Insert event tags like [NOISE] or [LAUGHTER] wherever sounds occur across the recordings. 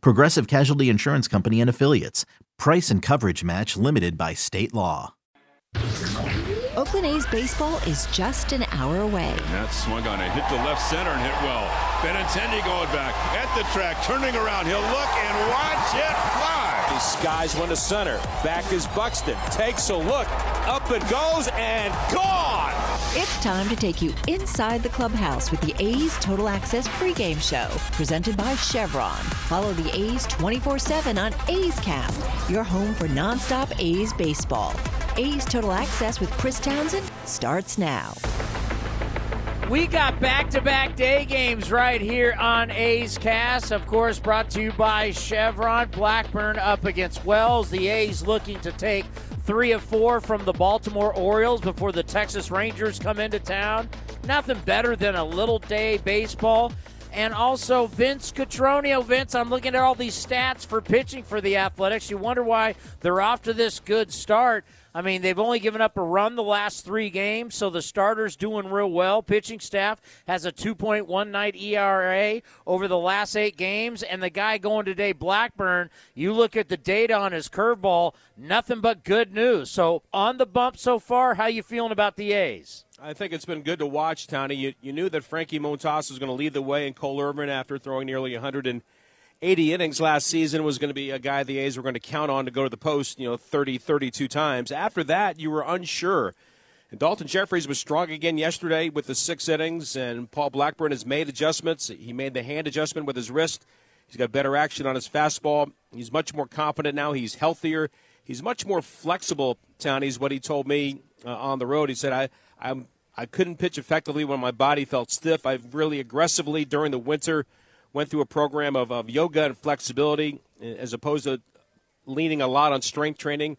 Progressive Casualty Insurance Company and Affiliates. Price and coverage match limited by state law. Oakland A's baseball is just an hour away. And that swung on it, hit the left center and hit well. Benintendi going back at the track, turning around. He'll look and watch it fly. He skies one to center. Back is Buxton. Takes a look. Up it goes and gone. It's time to take you inside the clubhouse with the A's Total Access pregame show, presented by Chevron. Follow the A's 24 7 on A's Cast, your home for nonstop A's baseball. A's Total Access with Chris Townsend starts now. We got back to back day games right here on A's Cast. Of course, brought to you by Chevron. Blackburn up against Wells. The A's looking to take three of four from the Baltimore Orioles before the Texas Rangers come into town. Nothing better than a little day baseball. And also Vince Cotroneo. Vince, I'm looking at all these stats for pitching for the Athletics. You wonder why they're off to this good start. I mean, they've only given up a run the last three games, so the starter's doing real well. Pitching staff has a 2.19 ERA over the last eight games, and the guy going today, Blackburn, you look at the data on his curveball, nothing but good news. So on the bump so far, how you feeling about the A's? I think it's been good to watch, Tony. You, you knew that Frankie Montas was going to lead the way, and Cole Irvin, after throwing nearly 100 and 80 innings last season was going to be a guy the A's were going to count on to go to the post, you know, 30, 32 times. After that, you were unsure. And Daulton Jefferies was strong again yesterday with the six innings, and Paul Blackburn has made adjustments. He made the hand adjustment with his wrist. He's got better action on his fastball. He's much more confident now. He's healthier. He's much more flexible, Townie's what he told me uh, on the road. He said, I, I'm, I couldn't pitch effectively when my body felt stiff. I really aggressively during the winter – went through a program of, of yoga and flexibility as opposed to leaning a lot on strength training.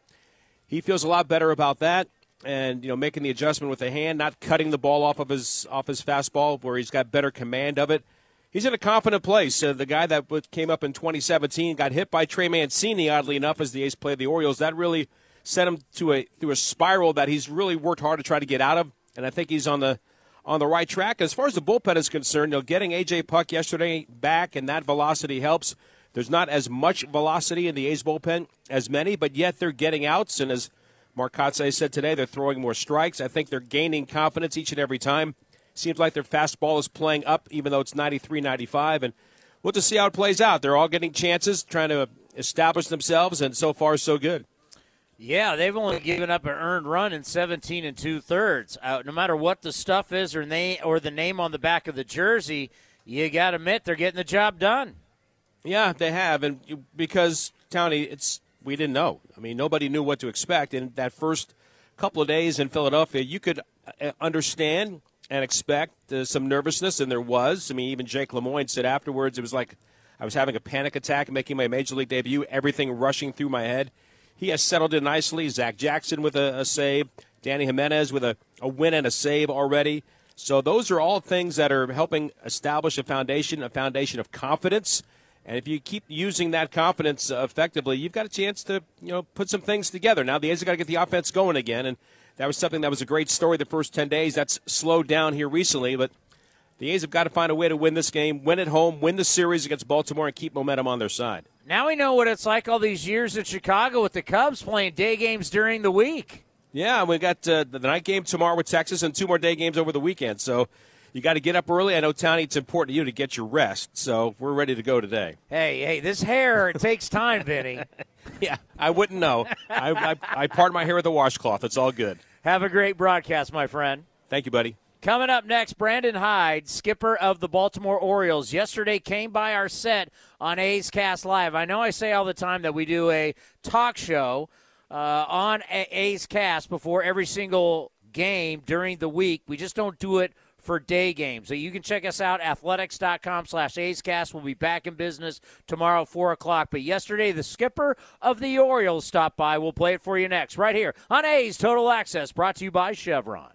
He feels a lot better about that and you know making the adjustment with the hand, not cutting the ball off of his off his fastball where he's got better command of it. He's in a confident place. Uh, the guy that came up in 2017 got hit by Trey Mancini, oddly enough, as the A's played the Orioles. That really sent him to a through a spiral that he's really worked hard to try to get out of, and I think he's on the on the right track. As far as the bullpen is concerned, you know, getting AJ Puk yesterday back and that velocity helps. There's not as much velocity in the A's bullpen as many, but yet they're getting outs. And as Mark Kotsay said today, they're throwing more strikes. I think they're gaining confidence each and every time. Seems like their fastball is playing up, even though it's 93 95. And we'll just see how it plays out. They're all getting chances, trying to establish themselves, and so far, so good. Yeah, they've only given up an earned run in 17 and two thirds. Uh, no matter what the stuff is or name or the name on the back of the jersey, you got to admit they're getting the job done. Yeah, they have, and because Tony, it's we didn't know. I mean, nobody knew what to expect in that first couple of days in Philadelphia. You could uh, understand and expect uh, some nervousness, and there was. I mean, even Jake Lemoyne said afterwards, it was like I was having a panic attack making my major league debut. Everything rushing through my head. He has settled in nicely. Zach Jackson with a, a save. Danny Jimenez with a, a win and a save already. So those are all things that are helping establish a foundation, a foundation of confidence. And if you keep using that confidence uh, effectively, you've got a chance to you know put some things together. Now the A's have got to get the offense going again, and that was something that was a great story the first ten days. That's slowed down here recently, but the A's have got to find a way to win this game, win at home, win the series against Baltimore, and keep momentum on their side. Now we know what it's like all these years in Chicago with the Cubs playing day games during the week. Yeah, we got uh, the night game tomorrow with Texas and two more day games over the weekend. So you got to get up early. I know, Tony, it's important to you to get your rest. So we're ready to go today. Hey, hey, this hair, it [LAUGHS] takes time, Vinny. [LAUGHS] yeah, I wouldn't know. I, I, I part my hair with a washcloth. It's all good. Have a great broadcast, my friend. Thank you, buddy. Coming up next, Brandon Hyde, skipper of the Baltimore Orioles. Yesterday came by our set on A's Cast Live. I know I say all the time that we do a talk show uh, on A's Cast before every single game during the week. We just don't do it for day games. So you can check us out, athletics.com slash A'scast. We'll be back in business tomorrow, 4 o'clock. But yesterday, the skipper of the Orioles stopped by. We'll play it for you next, right here on A's Total Access, brought to you by Chevron.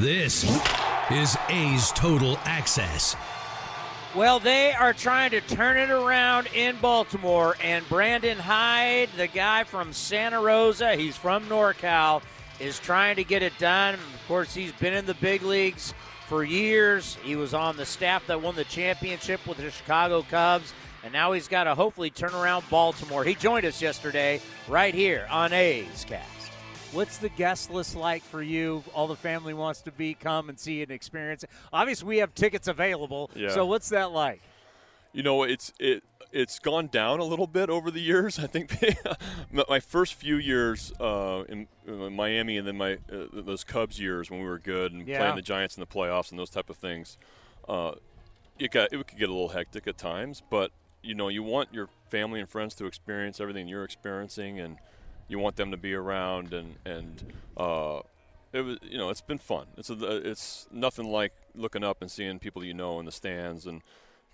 This is A's Total Access. Well, they are trying to turn it around in Baltimore, and Brandon Hyde, the guy from Santa Rosa, he's from NorCal, is trying to get it done. Of course, he's been in the big leagues for years. He was on the staff that won the championship with the Chicago Cubs, and now he's got to hopefully turn around Baltimore. He joined us yesterday right here on A's Cast. What's the guest list like for you? All the family wants to be, come and see and experience it. Obviously, we have tickets available. Yeah. So what's that like? You know, it's it it's gone down a little bit over the years. [LAUGHS] I think [LAUGHS] my first few years uh, in, in, Miami, and then my uh, those Cubs years when we were good and Yeah. playing the Giants in the playoffs and those type of things, uh, it got it could get a little hectic at times. But you know, you want your family and friends to experience everything you're experiencing, and you want them to be around and and uh, it was you know it's been fun. It's a, it's nothing like looking up and seeing people you know in the stands and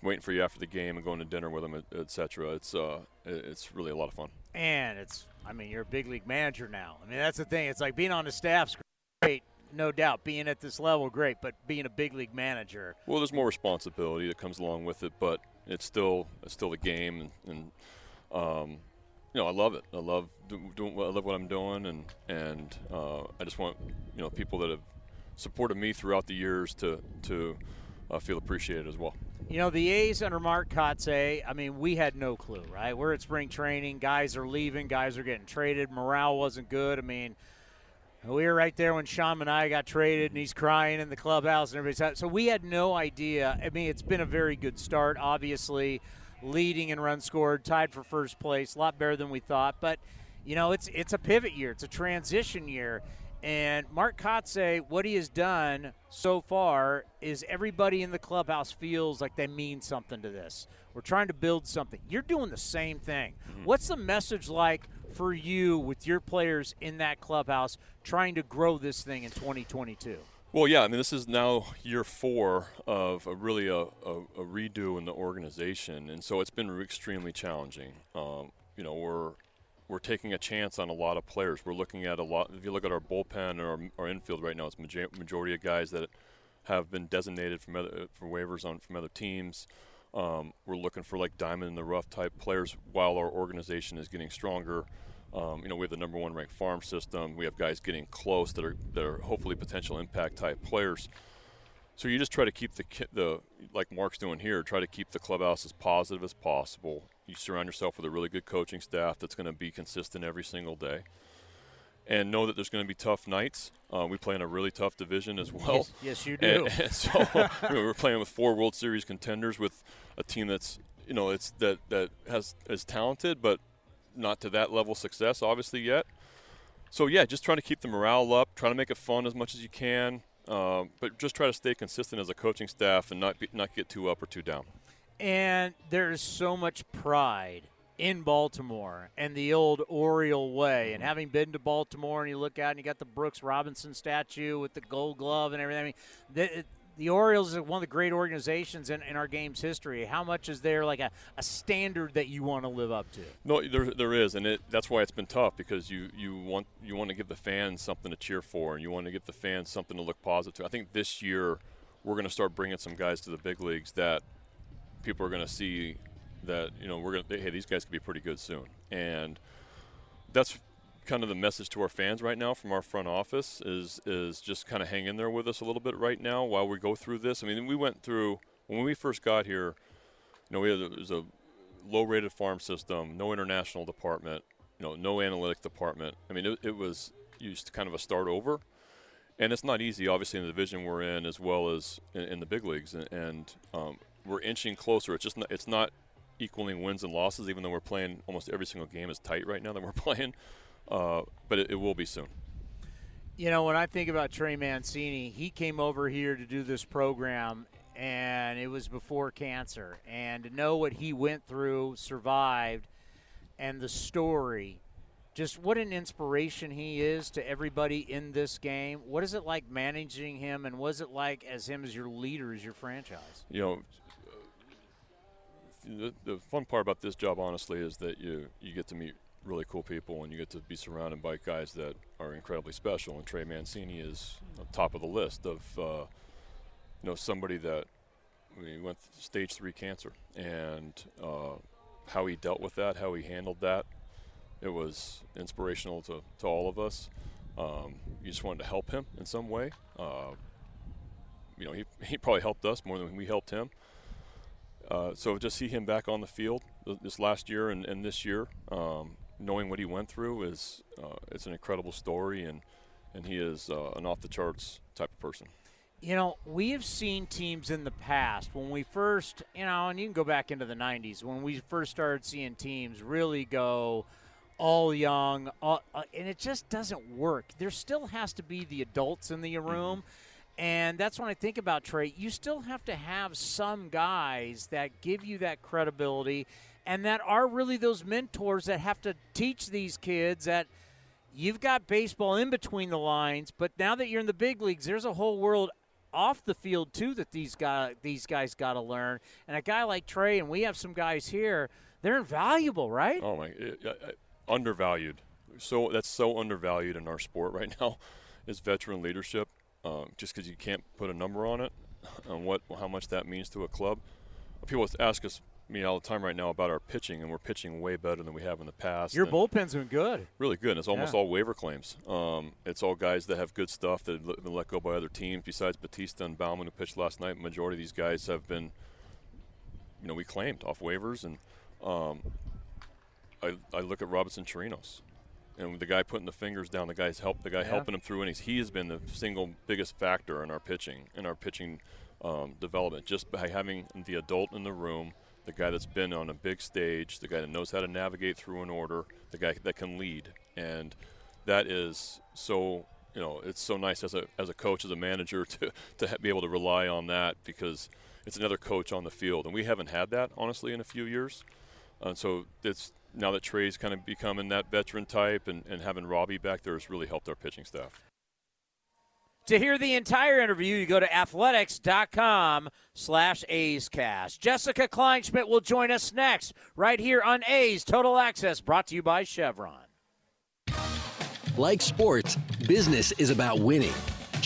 waiting for you after the game and going to dinner with them, etc. It's uh it's really a lot of fun. And it's, I mean, you're a big league manager now. I mean, that's the thing. It's like being on the staff's great, no doubt. Being at this level, great. But being a big league manager, Well, there's more responsibility that comes along with it, but it's still it's still a game, and, and um, know I love it. I love doing I love what I'm doing, and and uh, I just want you know people that have supported me throughout the years to to uh, feel appreciated as well. You know, the A's under Mark Kotsay, I mean, we had no clue, right? We're at spring training. Guys are leaving. Guys are getting traded. Morale wasn't good. I mean, we were right there when Sean Manaea got traded and he's crying in the clubhouse and everybody's so we had no idea. I mean, it's been a very good start, obviously, leading in runs scored, tied for first place, a lot better than we thought. But, you know, it's it's a pivot year, it's a transition year. And Mark Kotsay, what he has done so far is everybody in the clubhouse feels like they mean something to this. We're trying to build something. You're doing the same thing. Mm-hmm. What's the message like for you with your players in that clubhouse trying to grow this thing in 2022? Well, yeah, I mean, this is now year four of a really a, a, a redo in the organization, and so it's been extremely challenging. Um, you know, we're we're taking a chance on a lot of players. We're looking at a lot. If you look at our bullpen and our, our infield right now, it's majority of guys that have been designated from other for waivers on from other teams. Um, we're looking for like diamond in the rough type players while our organization is getting stronger. Um, you know, we have the number one ranked farm system. We have guys getting close that are that are hopefully potential impact type players. So you just try to keep the the like Mark's doing here, try to keep the clubhouse as positive as possible. You surround yourself with a really good coaching staff that's going to be consistent every single day and know that there's going to be tough nights. Uh, we play in a really tough division as well. Yes, yes you do. And, [LAUGHS] and so [LAUGHS] you know, we're playing with four World Series contenders with a team that's you know it's that that has is talented, but not to that level of success obviously yet. So yeah, just trying to keep the morale up, trying to make it fun as much as you can, uh, but just try to stay consistent as a coaching staff and not be, not get too up or too down. And there's so much pride in Baltimore and the old Oriole way. And having been to Baltimore and you look out and you got the Brooks Robinson statue with the gold glove and everything. I mean, the, Orioles are one of the great organizations in, in our game's history. How much is there like a, a standard that you want to live up to? No, there, there is, and it, that's why it's been tough because you, you want you want to give the fans something to cheer for, and you want to give the fans something to look positive to. I think this year we're going to start bringing some guys to the big leagues that people are going to see that you know we're going to hey these guys could be pretty good soon, and that's kind of the message to our fans right now from our front office is is just kind of hang in there with us a little bit right now while we go through this. I mean, we went through when we first got here. You know, we had a, was a low-rated farm system, no international department, you know, no analytic department. I mean, it, it was used kind of a start over, and it's not easy, obviously, in the division we're in as well as in, in the big leagues, and, and um, we're inching closer. It's just not, it's not equaling wins and losses, even though we're playing almost every single game is tight right now that we're [LAUGHS] playing. Uh, but it, it, will be soon. You know, when I think about Trey Mancini, he came over here to do this program, and it was before cancer. And to know what he went through, survived, and the story just what an inspiration he is to everybody in this game. What is it like managing him, and was it like as him as your leader, as your franchise? You know, the, the fun part about this job, honestly, is that you you get to meet really cool people and you get to be surrounded by guys that are incredibly special. And Trey Mancini is top of the list of uh, you know somebody that we went stage three cancer and uh, how he dealt with that, how he handled that. It was inspirational to, to all of us. Um, you just wanted to help him in some way. Uh, you know, he, he probably helped us more than we helped him. Uh, so just see him back on the field this last year and, and this year, um, knowing what he went through is uh, it's an incredible story, and and he is uh, an off the charts type of person. You know, we have seen teams in the past when we first, you know, and you can go back into the '90s when we first started seeing teams really go all young, all, uh, and it just doesn't work. There still has to be the adults in the room. Mm-hmm and that's when I think about Trey. You still have to have some guys that give you that credibility and that are really those mentors that have to teach these kids that you've got baseball in between the lines, but now that you're in the big leagues, there's a whole world off the field too that these guys these guys got to learn. And a guy like Trey, and we have some guys here, they're invaluable, right? Oh my, uh, undervalued. So that's so undervalued in our sport right [LAUGHS] now, is veteran leadership um, just because you can't put a number on it, on what how much that means to a club. People ask us me all the time right now about our pitching, and we're pitching way better than we have in the past. Your bullpen's been good, really good. And it's almost yeah. all waiver claims. Um, it's all guys that have good stuff that have been let go by other teams. Besides Bautista and Baumann, who pitched last night, majority of these guys have been, you know, we claimed off waivers. And um, I, I look at Robinson Chirinos and the guy putting the fingers down, the guy's help, the guy yeah. helping him through innings. He has been the single biggest factor in our pitching, in our pitching um, development. Just by having the adult in the room, the guy that's been on a big stage, the guy that knows how to navigate through an order, the guy that can lead, and that is so. You know, it's so nice as a as a coach, as a manager, [LAUGHS] to to be able to rely on that because it's another coach on the field, and we haven't had that honestly in a few years. And so it's now that Trey's kind of becoming that veteran type and, and having Robbie back there has really helped our pitching staff. To hear the entire interview, you go to athletics.com slash A's Cast. Jessica Kleinschmidt will join us next, right here on A's Total Access, brought to you by Chevron. Like sports, business is about winning.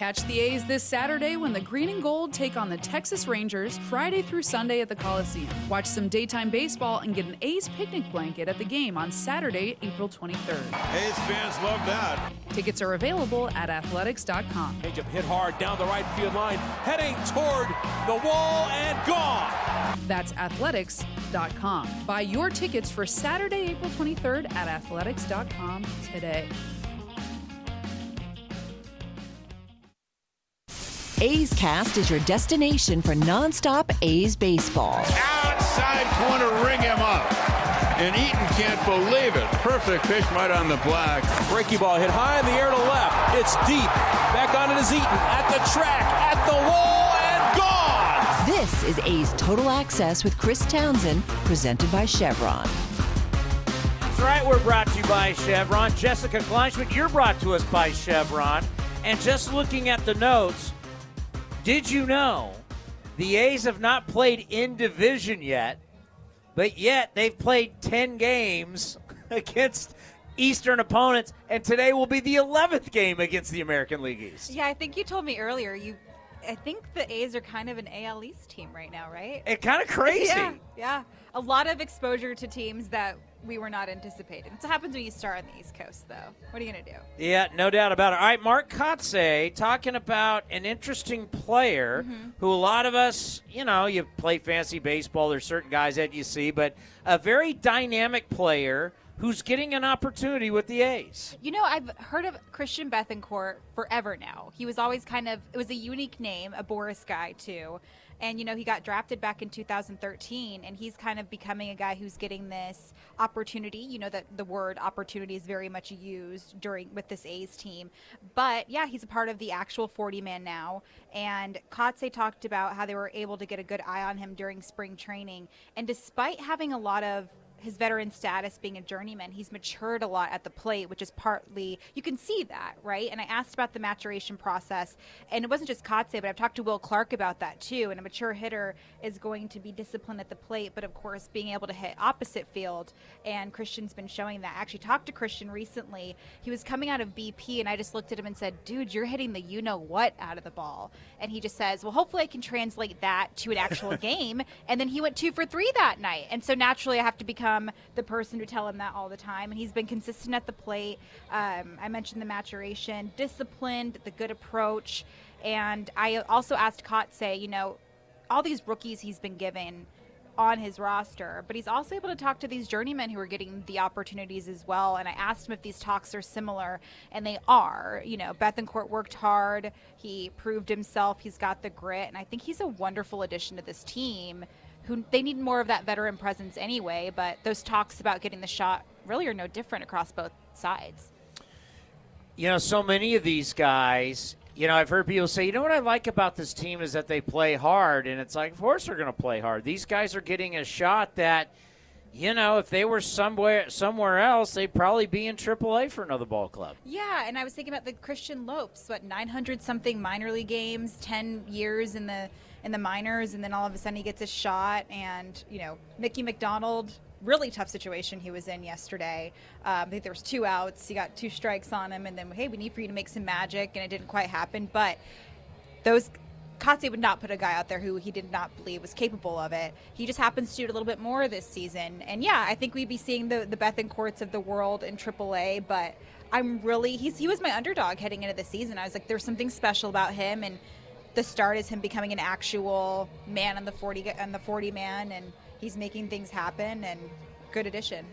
Catch the A's this Saturday when the Green and Gold take on the Texas Rangers Friday through Sunday at the Coliseum. Watch some daytime baseball and get an A's picnic blanket at the game on Saturday, April 23rd. A's fans love that. Tickets are available at athletics.com. Changeup hit hard down the right field line, heading toward the wall and gone. That's athletics.com. Buy your tickets for Saturday, April 23rd at athletics.com today. A's Cast is your destination for nonstop A's baseball. Outside corner, ring him up. And Eaton can't believe it. Perfect pitch right on the black. Breaky ball hit high in the air to left. It's deep. Back on it is Eaton at the track, at the wall, and gone. This is A's Total Access with Chris Townsend, presented by Chevron. That's right, we're brought to you by Chevron. Jessica Kleinschmidt, you're brought to us by Chevron. And just looking at the notes, did you know the A's have not played in division yet, but yet they've played 10 games [LAUGHS] against Eastern opponents, and today will be the 11th game against the American League East. Yeah, I think you told me earlier you I think the A's are kind of an AL East team right now, right? It's kind of crazy. [LAUGHS] yeah, yeah. A lot of exposure to teams that we were not anticipating. What happens when you start on the East Coast, though. What are you going to do? Yeah, no doubt about it. All right, Mark Kotsay talking about an interesting player Mm-hmm. who a lot of us, you know, you play fancy baseball, there's certain guys that you see, but a very dynamic player who's getting an opportunity with the A's. You know, I've heard of Christian Bethancourt forever now. He was always kind of, it was a unique name, a Boras guy, too. And, you know, he got drafted back in 2013, and he's kind of becoming a guy who's getting this opportunity. You know, that the word opportunity is very much used during with this A's team. But, yeah, he's a part of the actual 40 man now. And Kotsay talked about how they were able to get a good eye on him during spring training. And despite having a lot of his veteran status being a journeyman, he's matured a lot at the plate, which is partly you can see that, right? And I asked about the maturation process, and it wasn't just Kotsay, but I've talked to Will Clark about that too. And a mature hitter is going to be disciplined at the plate, but of course being able to hit opposite field. And Christian's been showing that. I actually talked to Christian recently. He was coming out of BP, and I just looked at him and said, "Dude, you're hitting the you know what out of the ball." And he just says, "Well, hopefully I can translate that to an actual [LAUGHS] game." And then he went two for three that night, and so naturally I have to become the person to tell him that all the time. And he's been consistent at the plate. Um, I mentioned the maturation, disciplined, the good approach. And I also asked Kotsay, you know, all these rookies he's been given on his roster, but he's also able to talk to these journeymen who are getting the opportunities as well. And I asked him if these talks are similar, and they are. You know, Bethancourt worked hard, he proved himself, he's got the grit, and I think he's a wonderful addition to this team. Who they need more of that veteran presence anyway, but those talks about getting the shot really are no different across both sides. You know, so many of these guys, you know, I've heard people say, you know what I like about this team is that they play hard. And it's like, of course they're going to play hard. These guys are getting a shot that, you know, if they were somewhere somewhere else, they'd probably be in AAA for another ball club. Yeah, and I was thinking about the Christian Lopes, what 900 something minor league games, 10 years in the in the minors, and then all of a sudden he gets a shot, and you know Mickey McDonald really tough situation he was in yesterday. Um, I think there was two outs. He got two strikes on him, and then hey, we need for you to make some magic, and it didn't quite happen. But those Kotsay would not put a guy out there who he did not believe was capable of it. He just happens to do it a little bit more this season. And yeah, I think we'd be seeing the the Bethancourts of the world in AAA, but I'm really he's he was my underdog heading into the season. I was like, there's something special about him, and the start is him becoming an actual man on the 40 on the 40 man, and he's making things happen. And good addition.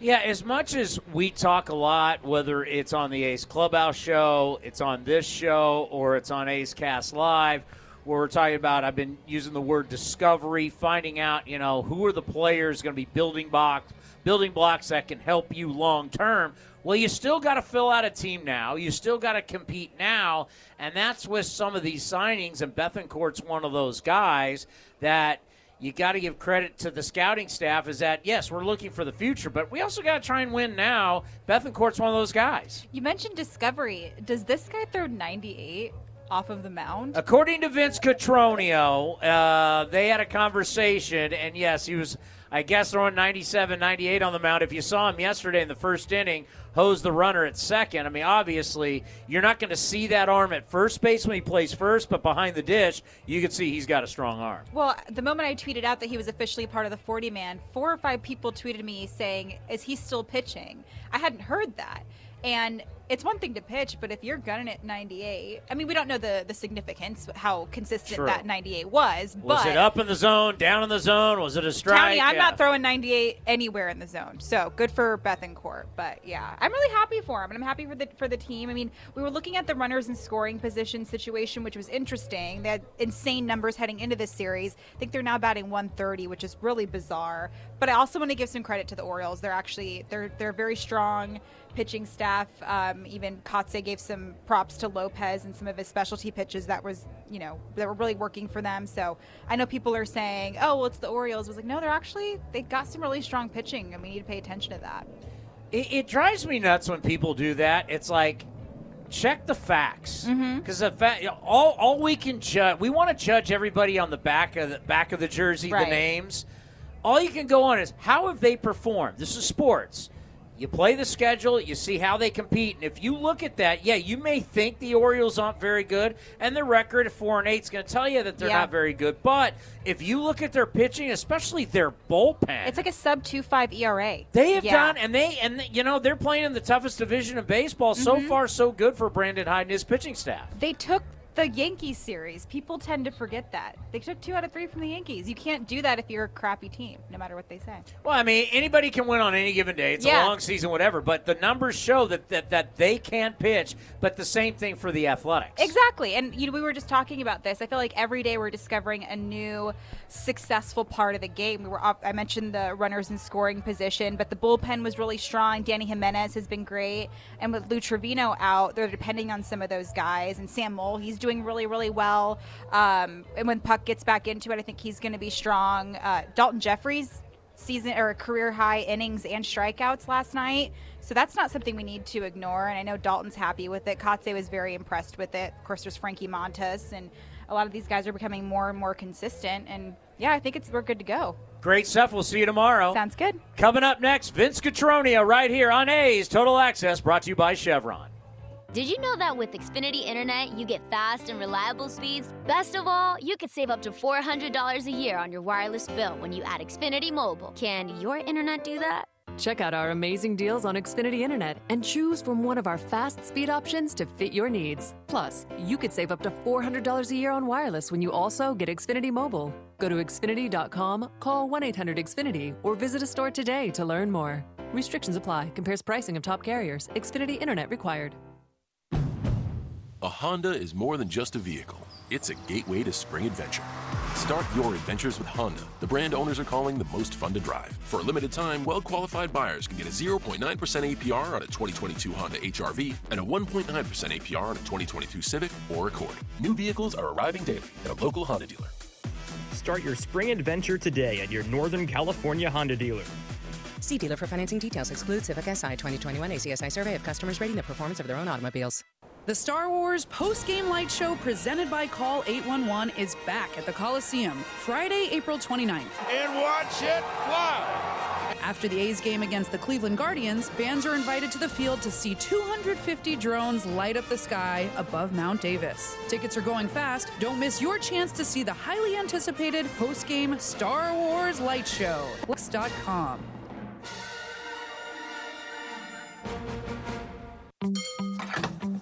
Yeah, as much as we talk a lot, whether it's on the A's Clubhouse show, it's on this show, or it's on A's Cast Live, where we're talking about, I've been using the word discovery, finding out, you know, who are the players going to be building blocks, building blocks that can help you long term. Well, you still got to fill out a team now. You still got to compete now, and that's with some of these signings. And Bethancourt's one of those guys that you got to give credit to the scouting staff. Is that yes, we're looking for the future, but we also got to try and win now. Bethancourt's one of those guys. You mentioned discovery. Does this guy throw 98? Off of the mound? According to Vince Cotroneo, uh, they had a conversation, and yes, he was I guess throwing 97, 98 on the mound. If you saw him yesterday in the first inning, hose the runner at second. I mean, obviously, you're not going to see that arm at first base when he plays first, but behind the dish, you can see he's got a strong arm. Well, the moment I tweeted out that he was officially part of the 40 man, four or five people tweeted me saying, Is he still pitching? I hadn't heard that. And it's one thing to pitch, but if you're gunning at 98, I mean, we don't know the the significance, how consistent True. that 98 was. Was it up in the zone, down in the zone? Was it a strike? Townie, I'm yeah. not throwing 98 anywhere in the zone. So good for Bethancourt. But yeah, I'm really happy for him, and I'm happy for the for the team. I mean, we were looking at the runners in scoring position situation, which was interesting. They had insane numbers heading into this series. I think they're now batting 130, which is really bizarre. But I also want to give some credit to the Orioles. They're actually they're they're very strong pitching staff. Um, even Kotsay gave some props to Lopez and some of his specialty pitches that was, you know, that were really working for them. So I know people are saying, "Oh, well, it's the Orioles." I was like, no, they're actually they got some really strong pitching, and we need to pay attention to that. It, it drives me nuts when people do that. It's like check the facts because mm-hmm. the fact all all we can judge we want to judge everybody on the back of the back of the jersey right. the names all you can go on is how have they performed this is sports you play the schedule, you see how they compete, and if you look at that, yeah, you may think the Orioles aren't very good, and the record of four and eight is going to tell you that they're yeah. not very good. But if you look at their pitching, especially their bullpen, it's like a sub two five ERA. They have yeah. done, and they and you know they're playing in the toughest division of baseball. Mm-hmm. So far, so good for Brandon Hyde and his pitching staff. They took the Yankees series. People tend to forget that. They took two out of three from the Yankees. You can't do that if you're a crappy team, no matter what they say. Well, I mean, anybody can win on any given day. It's yeah. a long season, whatever. But the numbers show that, that that they can't pitch. But the same thing for the Athletics. Exactly. And you know, we were just talking about this. I feel like every day we're discovering a new successful part of the game. We were I mentioned the runners in scoring position, but the bullpen was really strong. Danny Jimenez has been great, and with Lou Trivino out, they're depending on some of those guys. And Sam Moll, he's doing really, really well. Um, and when Puk gets back into it, I think he's going to be strong. Uh, Daulton Jefferies season or career high innings and strikeouts last night. So that's not something we need to ignore. And I know Daulton's happy with it. Kotsay was very impressed with it. Of course, there's Frankie Montas, and a lot of these guys are becoming more and more consistent. And yeah, I think it's we're good to go. Great stuff. We'll see you tomorrow. Sounds good. Coming up next, Vince Cotroneo right here on A's Total Access, brought to you by Chevron. Did you know that with Xfinity Internet, you get fast and reliable speeds? Best of all, you could save up to $400 a year on your wireless bill when you add Xfinity Mobile. Can your internet do that? Check out our amazing deals on Xfinity Internet and choose from one of our fast speed options to fit your needs. Plus, you could save up to $400 a year on wireless when you also get Xfinity Mobile. Go to Xfinity.com, call 1 800 Xfinity, or visit a store today to learn more. Restrictions apply. Compares pricing of top carriers. Xfinity Internet required. A Honda is more than just a vehicle, it's a gateway to spring adventure. Start your adventures with Honda, the brand owners are calling the most fun to drive. For a limited time, well qualified buyers can get a 0.9% APR on a 2022 Honda HRV and a 1.9% APR on a 2022 Civic or Accord. New vehicles are arriving daily at a local Honda dealer. Start your spring adventure today at your Northern California Honda dealer. See dealer for financing details. Exclude Civic Si 2021 ACSI survey of customers rating the performance of their own automobiles. The Star Wars post game light show presented by Call 811 is back at the Coliseum Friday, April 29th. And watch it fly. After the A's game against the Cleveland Guardians, fans are invited to the field to see 250 drones light up the sky above Mount Davis. Tickets are going fast. Don't miss your chance to see the highly anticipated post-game Star Wars light show. Flex.com.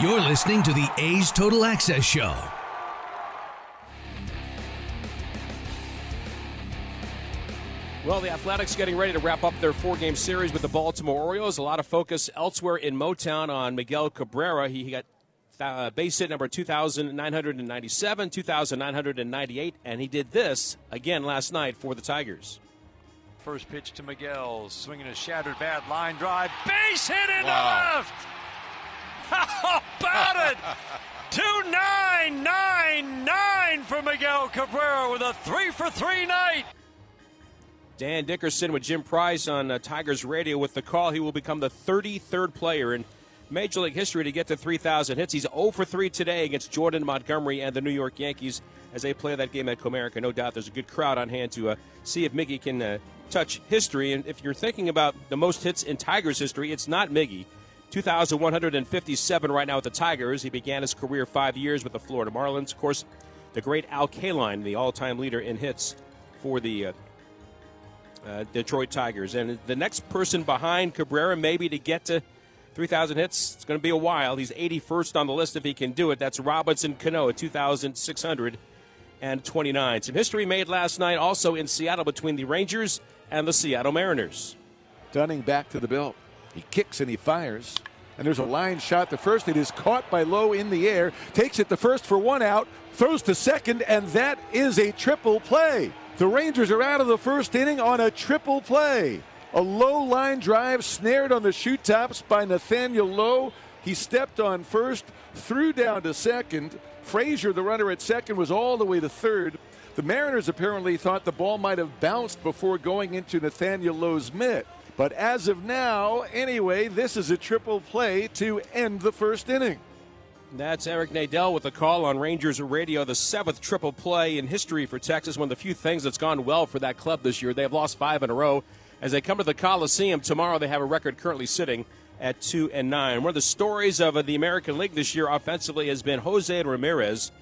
You're listening to the A's Total Access Show. Well, the Athletics getting ready to wrap up their four-game series with the Baltimore Orioles. A lot of focus elsewhere in Motown on Miguel Cabrera. He got uh, base hit number 2,997, 2,998, and he did this again last night for the Tigers. First pitch to Miguel, swinging a shattered bat, line drive, base hit into Wow. left. How about it? [LAUGHS] 2999 for Miguel Cabrera with a three for three night. Dan Dickerson with Jim Price on uh, Tigers Radio with the call. He will become the 33rd player in Major League history to get to 3,000 hits. He's 0 for 3 today against Jordan Montgomery and the New York Yankees as they play that game at Comerica. No doubt there's a good crowd on hand to uh, see if Miggy can uh, touch history. And if you're thinking about the most hits in Tigers history, it's not Miggy. 2,157 right now with the Tigers. He began his career five years with the Florida Marlins. Of course, the great Al Kaline, the all-time leader in hits for the uh, uh, Detroit Tigers. And the next person behind Cabrera, maybe to get to 3,000 hits, it's going to be a while. He's 81st on the list if he can do it. That's Robinson Cano at 2,629. Some history made last night also in Seattle between the Rangers and the Seattle Mariners. Dunning back to the belt. He kicks and he fires. And there's a line shot to first. It is caught by Lowe in the air. Takes it to first for one out. Throws to second, and that is a triple play. The Rangers are out of the first inning on a triple play. A low line drive snared on the shoot tops by Nathaniel Lowe. He stepped on first, threw down to second. Frazier, the runner at second, was all the way to third. The Mariners apparently thought the ball might have bounced before going into Nathaniel Lowe's mitt. But as of now, anyway, this is a triple play to end the first inning. That's Eric Nadel with a call on Rangers Radio, the seventh triple play in history for Texas. One of the few things that's gone well for that club this year. They have lost five in a row. As they come to the Coliseum tomorrow, they have a record currently sitting at two and nine. One of the stories of uh, the American League this year offensively has been Jose Ramirez.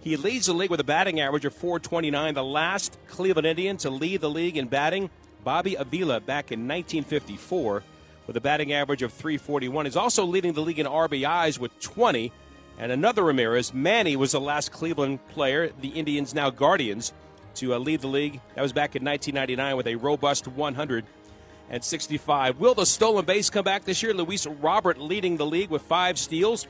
He leads the league with a batting average of 429. The last Cleveland Indian to lead the league in batting, Bobby Avila, back in 1954, with a batting average of 341. He's also leading the league in RBIs with 20. And another Ramirez, Manny, was the last Cleveland player, the Indians now Guardians, to uh, lead the league. That was back in 1999 with a robust 165. Will the stolen base come back this year? Luis Robert leading the league with five steals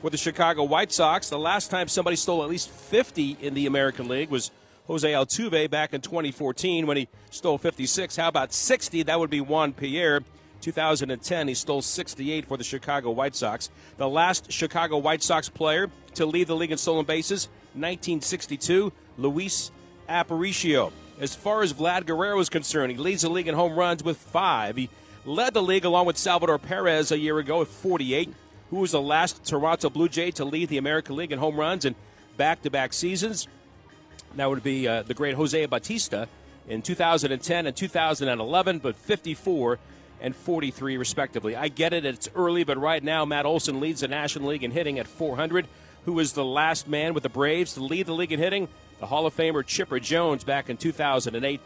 for the Chicago White Sox. The last time somebody stole at least 50 in the American League was Jose Altuve back in 2014 when he stole 56. How about 60? That would be Juan Pierre. 2010, he stole 68 for the Chicago White Sox. The last Chicago White Sox player to lead the league in stolen bases, 1962, Luis Aparicio. As far as Vlad Guerrero is concerned, he leads the league in home runs with five. He led the league along with Salvador Perez a year ago at 48, who was the last Toronto Blue Jay to lead the American League in home runs in back to back seasons. That would be uh, the great Jose Bautista in 2010 and 2011, but 54 and 43 respectively. I get it, it's early, but right now Matt Olson leads the National League in hitting at 400. Who was the last man with the Braves to lead the league in hitting? The Hall of Famer Chipper Jones back in 2008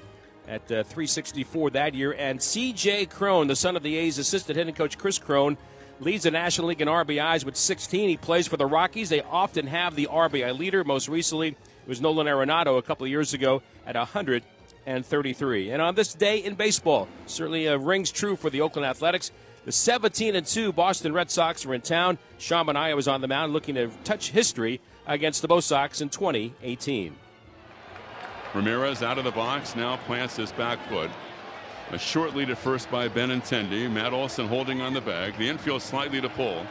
at uh, 364 that year. And C.J. Cron, the son of the A's assistant hitting coach Chris Cron, leads the National League in RBIs with 16. He plays for the Rockies. They often have the RBI leader. Most recently, it was Nolan Arenado a couple of years ago at 133. And on this day in baseball, certainly uh, rings true for the Oakland Athletics. The 17 and 2 Boston Red Sox were in town. Sean Manaea was on the mound looking to touch history against the Bo Sox in 2018. Ramirez out of the box now plants his back foot. A short lead at first by Benintendi. Matt Olson holding on the bag. The infield slightly to pull.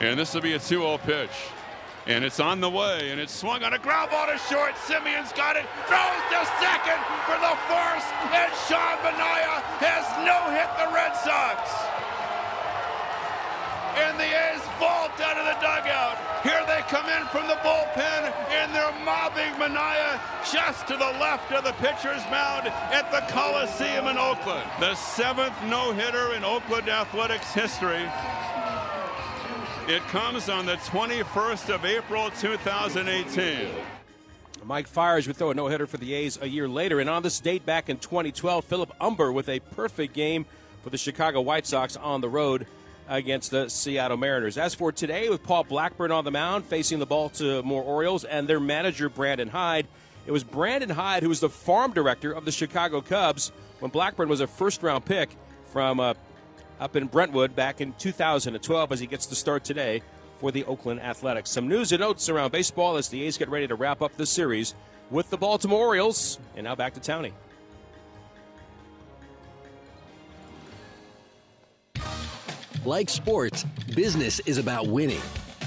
And this will be a 2 0 pitch. And it's on the way, and it's swung on a ground ball to short. Semien's got it, throws to second for the force, and Sean Manaea has no hit the Red Sox. And the A's vault out of the dugout. Here they come in from the bullpen, and they're mobbing Manaea just to the left of the pitcher's mound at the Coliseum in Oakland. The seventh no-hitter in Oakland Athletics history. It comes on the 21st of April, 2018. Mike Fiers would throw a no-hitter for the A's a year later. And on this date back in 2012, Philip Humber with a perfect game for the Chicago White Sox on the road against the Seattle Mariners. As for today, with Paul Blackburn on the mound facing the Baltimore Orioles and their manager, Brandon Hyde, it was Brandon Hyde who was the farm director of the Chicago Cubs when Blackburn was a first-round pick from uh, up in Brentwood back in 2012 as he gets to start today for the Oakland Athletics. Some news and notes around baseball as the A's get ready to wrap up the series with the Baltimore Orioles. And now back to Townie. Like sports, business is about winning.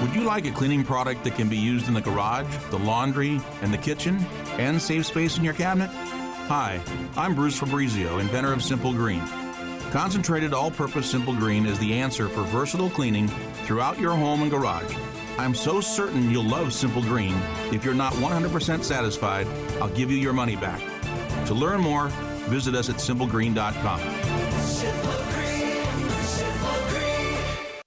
Would you like a cleaning product that can be used in the garage, the laundry, and the kitchen, and save space in your cabinet? Hi, I'm Bruce Fabrizio, inventor of Simple Green. Concentrated all purpose Simple Green is the answer for versatile cleaning throughout your home and garage. I'm so certain you'll love Simple Green. If you're not 100% satisfied, I'll give you your money back. To learn more, visit us at simplegreen.com.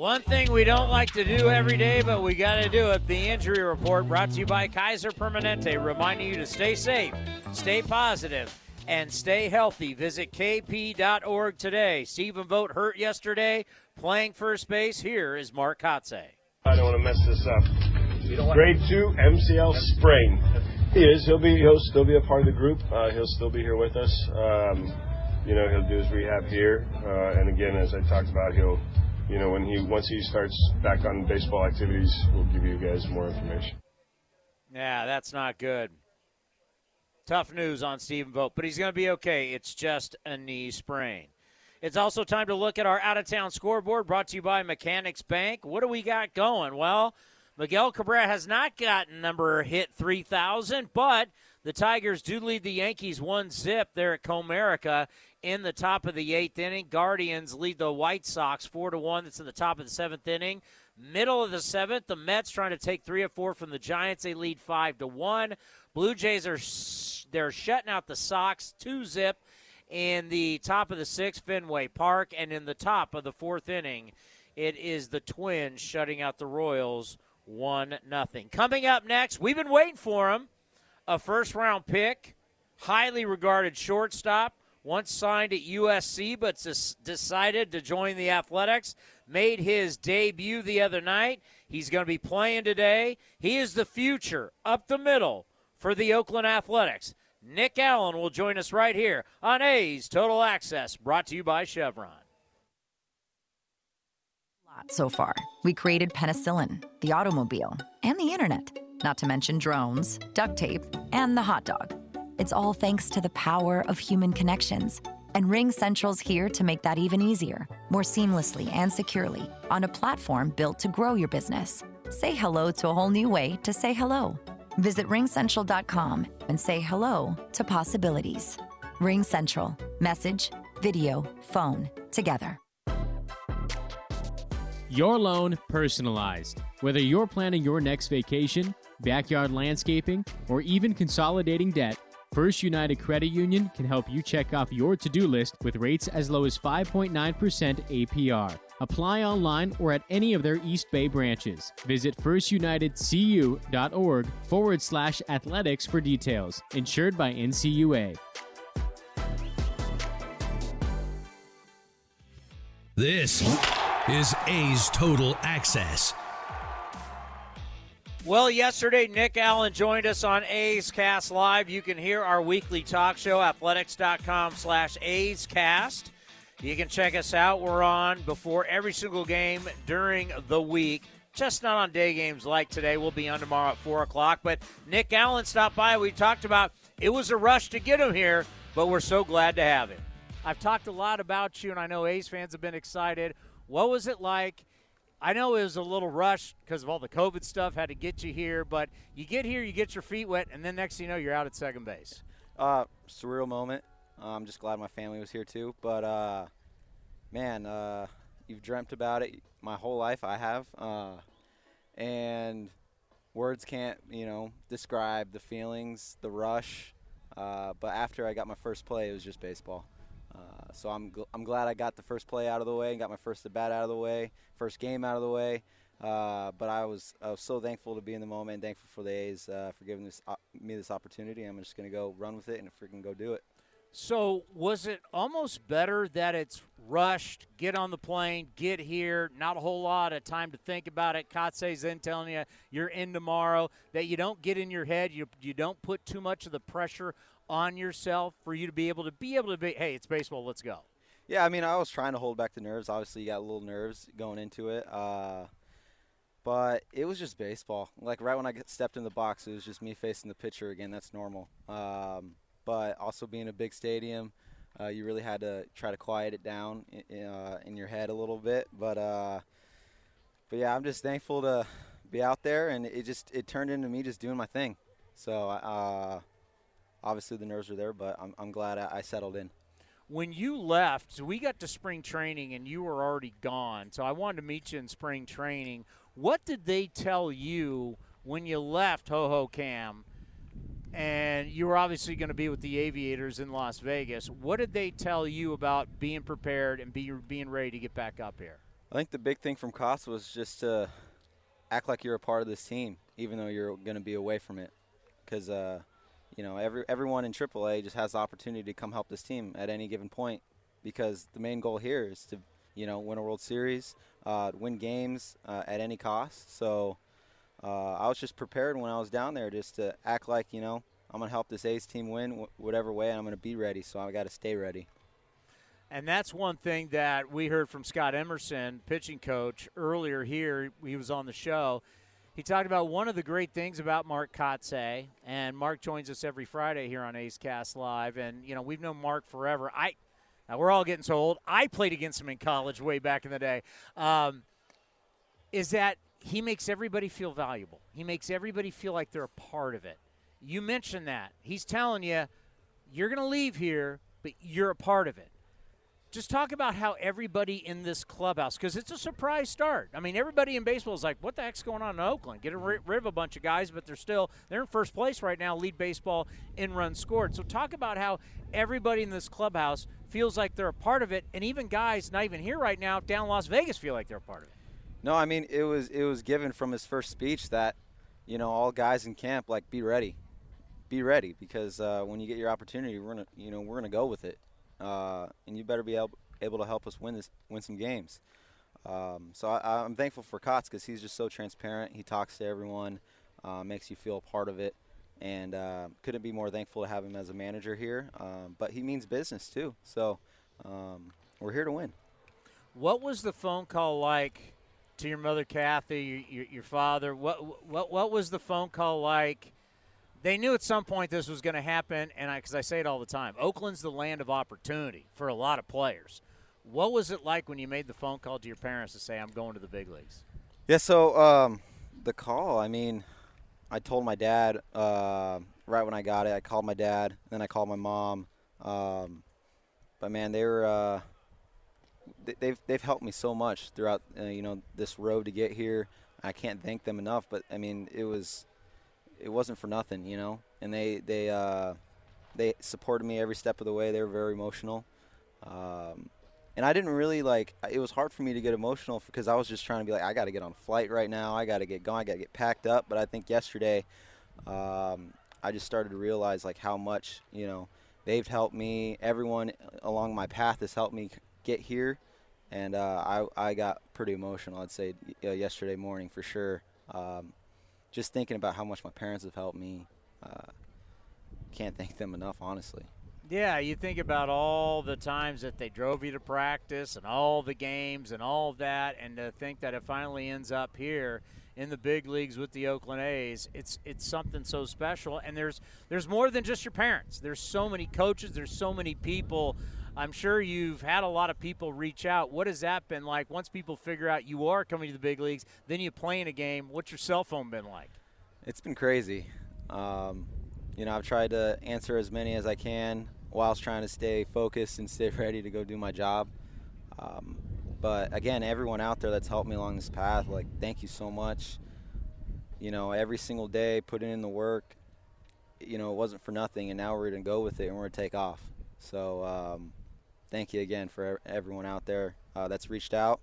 One thing we don't like to do every day, but we got to do it. The injury report brought to you by Kaiser Permanente, reminding you to stay safe, stay positive, and stay healthy. Visit kp.org today. Stephen Vogt hurt yesterday, playing first base. Here is Mark Kotsay. I don't want to mess this up. Grade two MCL sprain. He is. He'll be. He'll still be a part of the group. Uh, he'll still be here with us. Um, you know, he'll do his rehab here, uh, and again, as I talked about, he'll you know, when he once he starts back on baseball activities, we'll give you guys more information. Yeah, that's not good. Tough news on Stephen Vogt, but he's going to be okay. It's just a knee sprain. It's also time to look at our out of town scoreboard brought to you by Mechanics Bank. What do we got going? Well, Miguel Cabrera has not gotten number hit 3,000, but the Tigers do lead the Yankees one zip there at Comerica in the top of the eighth inning. Guardians lead the White Sox four to one. That's in the top of the seventh inning. Middle of the seventh, the Mets trying to take three or four from the Giants. They lead five to one. Blue Jays are they're shutting out the Sox two zip in the top of the sixth, Fenway Park, and in the top of the fourth inning, it is the Twins shutting out the Royals one nothing. Coming up next, we've been waiting for him, a first round pick, highly regarded shortstop, once signed at USC but decided to join the Athletics, made his debut the other night. He's going to be playing today. He is the future up the middle for the Oakland Athletics. Nick Allen will join us right here on A's Total Access, brought to you by Chevron. Lot So far, we created penicillin, the automobile, and the internet, not to mention drones, duct tape, and the hot dog. It's all thanks to the power of human connections. And Ring Central's here to make that even easier, more seamlessly and securely on a platform built to grow your business. Say hello to a whole new way to say hello. Visit ringcentral.com and say hello to possibilities. Ring Central. Message, video, phone, together. Your loan personalized. Whether you're planning your next vacation, backyard landscaping, or even consolidating debt, First United Credit Union can help you check off your to do list with rates as low as 5.9% APR. Apply online or at any of their East Bay branches. Visit firstunitedcu.org forward slash athletics for details. Insured by NCUA. This is A's Total Access. Well, yesterday, Nick Allen joined us on A's Cast Live. You can hear our weekly talk show, athletics.com slash A's Cast. You can check us out. We're on before every single game during the week. Just not on day games like today. We'll be on tomorrow at 4 o'clock. But Nick Allen stopped by. We talked about it was a rush to get him here, but we're so glad to have him. I've talked a lot about you, and I know A's fans have been excited. What was it like I know it was a little rush because of all the COVID stuff, had to get you here, but you get here, you get your feet wet, and then next thing you know, you're out at second base. Uh, surreal moment. Uh, I'm just glad my family was here too. But uh, man, uh, you've dreamt about it my whole life. I have, uh, and words can't, you know, describe the feelings, the rush. Uh, but after I got my first play, it was just baseball. So I'm gl- I'm glad I got the first play out of the way and got my first at bat out of the way, first game out of the way. Uh, but I was I was so thankful to be in the moment and thankful for the A's uh, for giving this me this opportunity. I'm just gonna go run with it and freaking go do it. So was it almost better that it's rushed, get on the plane, get here, not a whole lot of time to think about it. Kotsay's then telling you you're in tomorrow, that you don't get in your head, you, you don't put too much of the pressure on yourself for you to be able to be able to be, hey, it's baseball, let's go? Yeah, I mean, I was trying to hold back the nerves. Obviously, you got a little nerves going into it. Uh, but it was just baseball. Like right when I stepped in the box, it was just me facing the pitcher again. That's normal. Um, but also being a big stadium, uh, you really had to try to quiet it down in, uh, in your head a little bit. But uh, but yeah, I'm just thankful to be out there, and it just it turned into me just doing my thing. So uh, obviously the nerves are there, but I'm, I'm glad I, I settled in. When you left, so we got to spring training and you were already gone. So I wanted to meet you in spring training. What did they tell you when you left Hohokam? And you were obviously going to be with the Aviators in Las Vegas. What did they tell you about being prepared and be, being ready to get back up here? I think the big thing from Kotsay was just to act like you're a part of this team, even though you're going to be away from it. Because uh, you know, every everyone in AAA just has the opportunity to come help this team at any given point because the main goal here is to, you know, win a World Series, uh, win games uh, at any cost. So uh, I was just prepared when I was down there just to act like, you know, I'm going to help this A's team win whatever way, and I'm going to be ready. So I got to stay ready. And that's one thing that we heard from Scott Emerson, pitching coach, earlier here. He was on the show he talked about one of the great things about Mark Kotsay, and Mark joins us every Friday here on A's Cast Live. And you know we've known Mark forever. I Now, we're all getting so old. I played against him in college way back in the day. Um, is that he makes everybody feel valuable. He makes everybody feel like they're a part of it. You mentioned that. He's telling you, you're going to leave here, but you're a part of it. Just talk about how everybody in this clubhouse, because it's a surprise start. I mean, everybody in baseball is like, "What the heck's going on in Oakland?" Get rid of a bunch of guys, but they're still they're in first place right now, lead baseball in runs scored. So talk about how everybody in this clubhouse feels like they're a part of it, and even guys not even here right now down Las Vegas feel like they're a part of it. No, I mean it was it was given from his first speech that, you know, all guys in camp like be ready, be ready because uh, when you get your opportunity, we're gonna you know we're gonna go with it uh, and you better be able, able to help us win this, win some games. Um, so I, am thankful for Kotz because he's just so transparent. He talks to everyone, uh, makes you feel a part of it, and uh, couldn't be more thankful to have him as a manager here. Um, but he means business too, so um, we're here to win. What was the phone call like to your mother, Kathy, your, your, father? What what what was the phone call like? They knew at some point this was going to happen, and I, because I, say it all the time, Oakland's the land of opportunity for a lot of players. What was it like when you made the phone call to your parents to say, "I'm going to the big leagues"? Yeah, so um, the call. I mean, I told my dad uh, right when I got it. I called my dad, then I called my mom. Um, but man, they were uh, they've they've helped me so much throughout uh, you know this road to get here. I can't thank them enough. But I mean, it was it wasn't for nothing, you know. And they they uh, they supported me every step of the way. They were very emotional, um, and I didn't really like. It was hard for me to get emotional because I was just trying to be like, I got to get on a flight right now. I got to get going. I got to get packed up. But I think yesterday, um, I just started to realize like how much you know they've helped me. Everyone along my path has helped me get here, and uh, I I got pretty emotional. I'd say uh, yesterday morning for sure. Um, just thinking about how much my parents have helped me, uh, can't thank them enough, honestly. Yeah, you think about all the times that they drove you to practice and all the games and all that, and to think that it finally ends up here in the big leagues with the Oakland A's, it's it's something so special. And there's there's more than just your parents. There's so many coaches. There's so many people I'm sure you've had a lot of people reach out. What has that been like? Once people figure out you are coming to the big leagues, then you play in a game. What's your cell phone been like? It's been crazy. Um, you know, I've tried to answer as many as I can whilst trying to stay focused and stay [LAUGHS] ready to go do my job. Um, but again, everyone out there that's helped me along this path, like, thank you so much. You know, every single day, putting in the work. You know, it wasn't for nothing, and now we're going to go with it and we're going to take off. So, um, thank you again for everyone out there uh, that's reached out.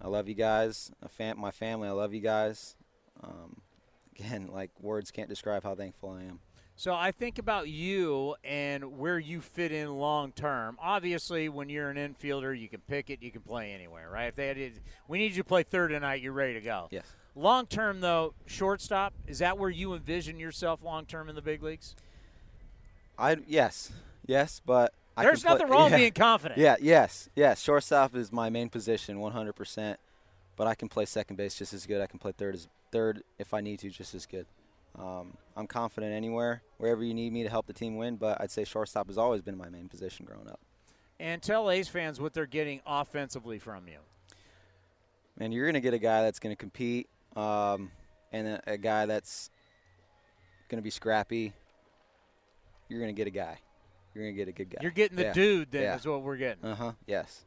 I love you guys. Fam- my family, I love you guys. Um, [LAUGHS] again, like words can't describe how thankful I am. So I think about you and where you fit in long term. Obviously, when you're an infielder, you can pick it, you can play anywhere, right? If they had, we need you to play third tonight, you're ready to go. Yes. Long term, though, shortstop is that where you envision yourself long term in the big leagues? I yes, yes, but there's nothing play, wrong yeah, being confident. Yeah, yes, yes. Shortstop is my main position, 100%. But I can play second base just as good. I can play third as third if I need to, just as good. Um, I'm confident anywhere, wherever you need me to help the team win. But I'd say shortstop has always been my main position growing up. And tell A's fans what they're getting offensively from you. Man, you're going to get a guy that's going to compete, um, and a, a guy that's going to be scrappy. You're going to get a guy. You're gonna get a good guy. You're getting the yeah. dude. Then yeah. is what we're getting. Uh huh. Yes.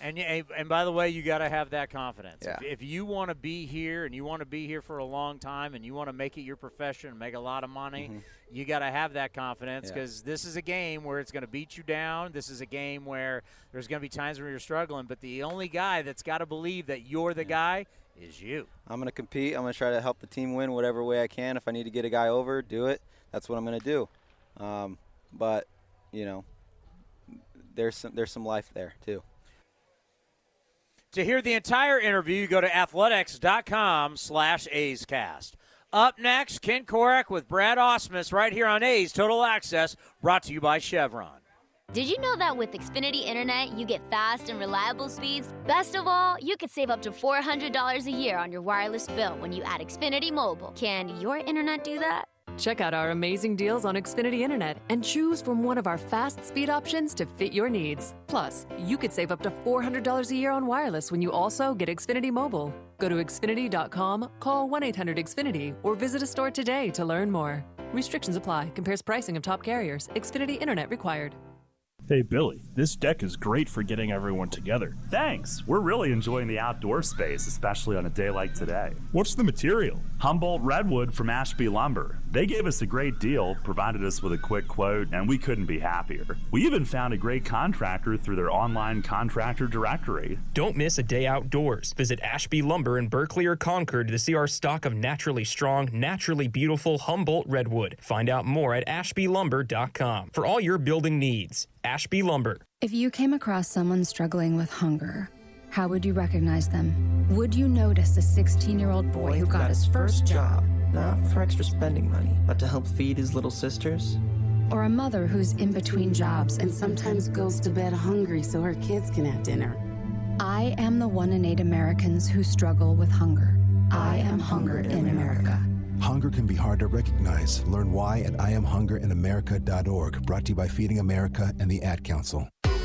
And and by the way, you got to have that confidence. Yeah. If, if you want to be here and you want to be here for a long time and you want to make it your profession and make a lot of money, mm-hmm. you got to have that confidence because yeah. this is a game where it's going to beat you down. This is a game where there's going to be times where you're struggling, but the only guy that's got to believe that you're the yeah. guy is you. I'm going to compete. I'm going to try to help the team win whatever way I can. If I need to get a guy over, do it. That's what I'm going to do. Um, but you know, there's some there's some life there too. To hear the entire interview, go to athletics.com slash A'scast. Up next, Ken Korach with Brad Ausmus right here on A's Total Access, brought to you by Chevron. Did you know that with Xfinity Internet, you get fast and reliable speeds? Best of all, you could save up to $400 a year on your wireless bill when you add Xfinity Mobile. Can your internet do that? Check out our amazing deals on Xfinity Internet and choose from one of our fast speed options to fit your needs. Plus, you could save up to $400 a year on wireless when you also get Xfinity Mobile. Go to Xfinity.com, call 1 800 Xfinity, or visit a store today to learn more. Restrictions apply, compares pricing of top carriers. Xfinity Internet required. Hey, Billy, this deck is great for getting everyone together. Thanks. We're really enjoying the outdoor space, especially on a day like today. What's the material? Humboldt Redwood from Ashby Lumber. They gave us a great deal, provided us with a quick quote, and we couldn't be happier. We even found a great contractor through their online contractor directory. Don't miss a day outdoors. Visit Ashby Lumber in Berkeley or Concord to see our stock of naturally strong, naturally beautiful Humboldt Redwood. Find out more at ashbylumber.com for all your building needs. Ashby Lumber. If you came across someone struggling with hunger, how would you recognize them? Would you notice a 16 year old boy who got his first job? Not for extra spending money, but to help feed his little sisters? Or a mother who's in between jobs and sometimes goes to bed hungry so her kids can have dinner? I am the one in eight Americans who struggle with hunger. I am hunger in America. Hunger can be hard to recognize. Learn why at IamHungerInAmerica.org. Brought to you by Feeding America and the Ad Council.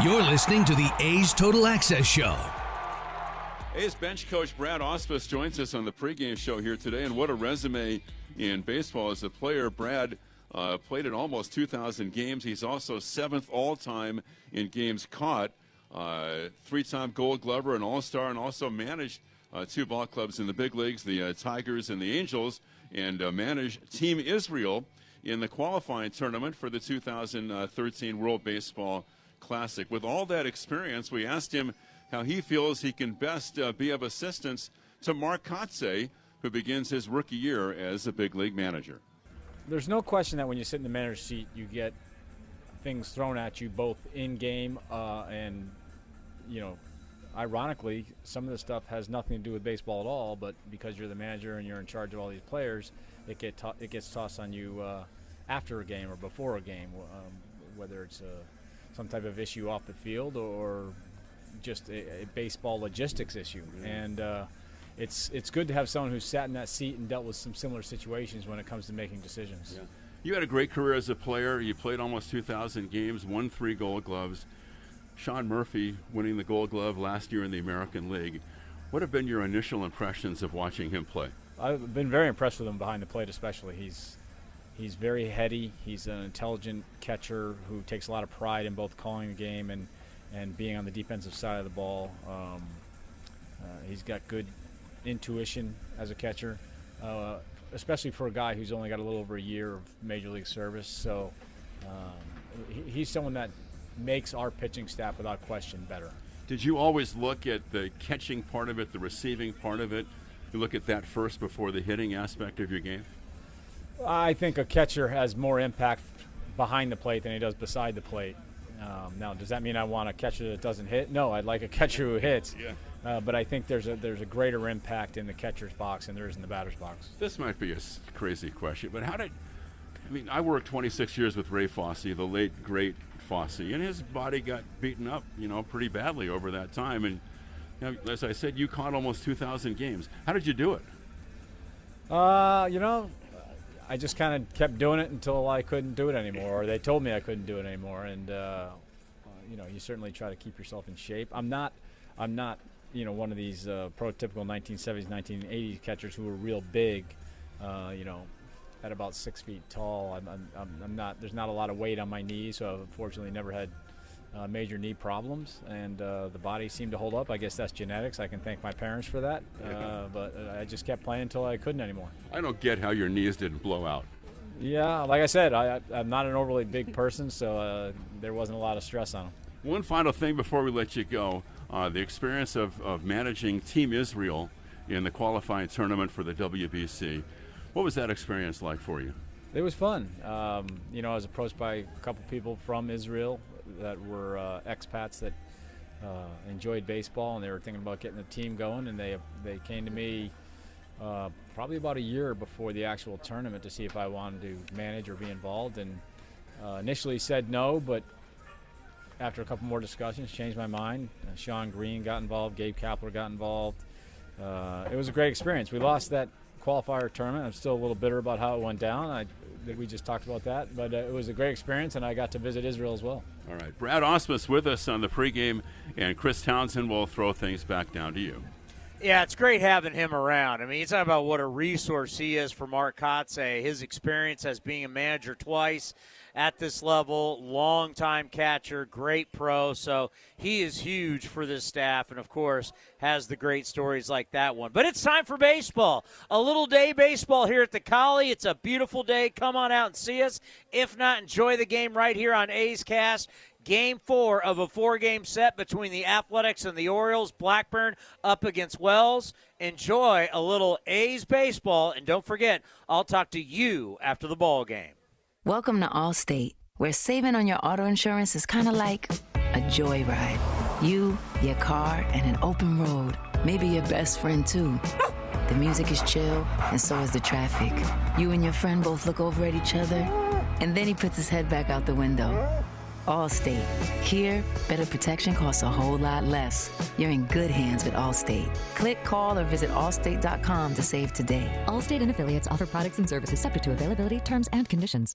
You're listening to the A's Total Access Show. A's bench coach Brad Ausmus joins us on the pregame show here today, and what a resume in baseball as a player. Brad uh, played in almost 2,000 games. He's also seventh all time in games caught. Uh, three-time Gold Glover, an All-Star, and also managed uh, two ball clubs in the big leagues, the uh, Tigers and the Angels, and uh, managed Team Israel in the qualifying tournament for the 2013 World Baseball Classic. With all that experience, we asked him how he feels he can best uh, be of assistance to Mark Kotsay, who begins his rookie year as a big league manager. There's no question that when you sit in the manager's seat, you get things thrown at you both in game uh, and, you know, ironically, some of the stuff has nothing to do with baseball at all, but because you're the manager and you're in charge of all these players, it get to- it gets tossed on you uh, after a game or before a game, um, whether it's a, some type of issue off the field or just a, a baseball logistics issue. And uh, it's it's good to have someone who's sat in that seat and dealt with some similar situations when it comes to making decisions. Yeah. You had a great career as a player. You played almost 2,000 games, won three Gold Gloves. Sean Murphy winning the Gold Glove last year in the American League. What have been your initial impressions of watching him play? I've been very impressed with him behind the plate, especially. He's he's very heady. He's an intelligent catcher who takes a lot of pride in both calling the game and and being on the defensive side of the ball. Um, uh, he's got good intuition as a catcher, uh, especially for a guy who's only got a little over a year of major league service. So um, he, he's someone that makes our pitching staff, without question, better. Did you always look at the catching part of it, the receiving part of it? You look at that first before the hitting aspect of your game? I think a catcher has more impact behind the plate than he does beside the plate. Um, now, does that mean I want a catcher that doesn't hit? No, I'd like a [LAUGHS] catcher who hits. Yeah. Uh, but I think there's a there's a greater impact in the catcher's box than there is in the batter's box. This might be a crazy question, but how did? I mean, I worked 26 years with Ray Fosse, the late great Fosse, and his body got beaten up, you know, pretty badly over that time. And you know, as I said, you caught almost 2,000 games. How did you do it? Uh, you know, I just kind of kept doing it until I couldn't do it anymore, or they told me I couldn't do it anymore. And uh, you know, you certainly try to keep yourself in shape. I'm not, I'm not, you know, one of these uh, prototypical 1970s, 1980s catchers who were real big. Uh, you know, at about six feet tall. I'm, I'm, I'm not. There's not a lot of weight on my knees, so I've unfortunately never had uh, major knee problems, and uh, the body seemed to hold up. I guess that's genetics. I can thank my parents for that. Uh, but uh, I just kept playing until I couldn't anymore. I don't get how your knees didn't blow out. Yeah, like I said, I, I'm not an overly big person, so uh, there wasn't a lot of stress on them. One final thing before we let you go uh, the experience of, of managing Team Israel in the qualifying tournament for the WBC. What was that experience like for you? It was fun. Um, you know, I was approached by a couple people from Israel that were uh, expats that uh, enjoyed baseball, and they were thinking about getting the team going. And they they came to me uh, probably about a year before the actual tournament to see if I wanted to manage or be involved. And uh, initially said no, but after a couple more discussions, changed my mind. Uh, Shawn Green got involved, Gabe Kapler got involved. Uh, it was a great experience. We lost that qualifier tournament. I'm still a little bitter about how it went down. I, we just talked about that, but uh, it was a great experience, and I got to visit Israel as well. All right. Brad Ausmus with us on the pregame, and Chris Townsend will throw things back down to you. Yeah, it's great having him around. I mean, you talk about what a resource he is for Mark Kotsay. His experience as being a manager twice at this level, longtime catcher, great pro. So he is huge for this staff, and of course, has the great stories like that one. But it's time for baseball. A little day baseball here at the Collie. It's a beautiful day. Come on out and see us. If not, enjoy the game right here on A's Cast. Game four of a four game set between the Athletics and the Orioles. Blackburn up against Wells. Enjoy a little A's baseball. And don't forget, I'll talk to you after the ball game. Welcome to Allstate, where saving on your auto insurance is kind of like a joyride. You, your car, and an open road. Maybe your best friend, too. The music is chill, and so is the traffic. You and your friend both look over at each other, and then he puts his head back out the window. Allstate. Here, better protection costs a whole lot less. You're in good hands with Allstate. Click, call, or visit allstate.com to save today. Allstate and affiliates offer products and services subject to availability, terms, and conditions.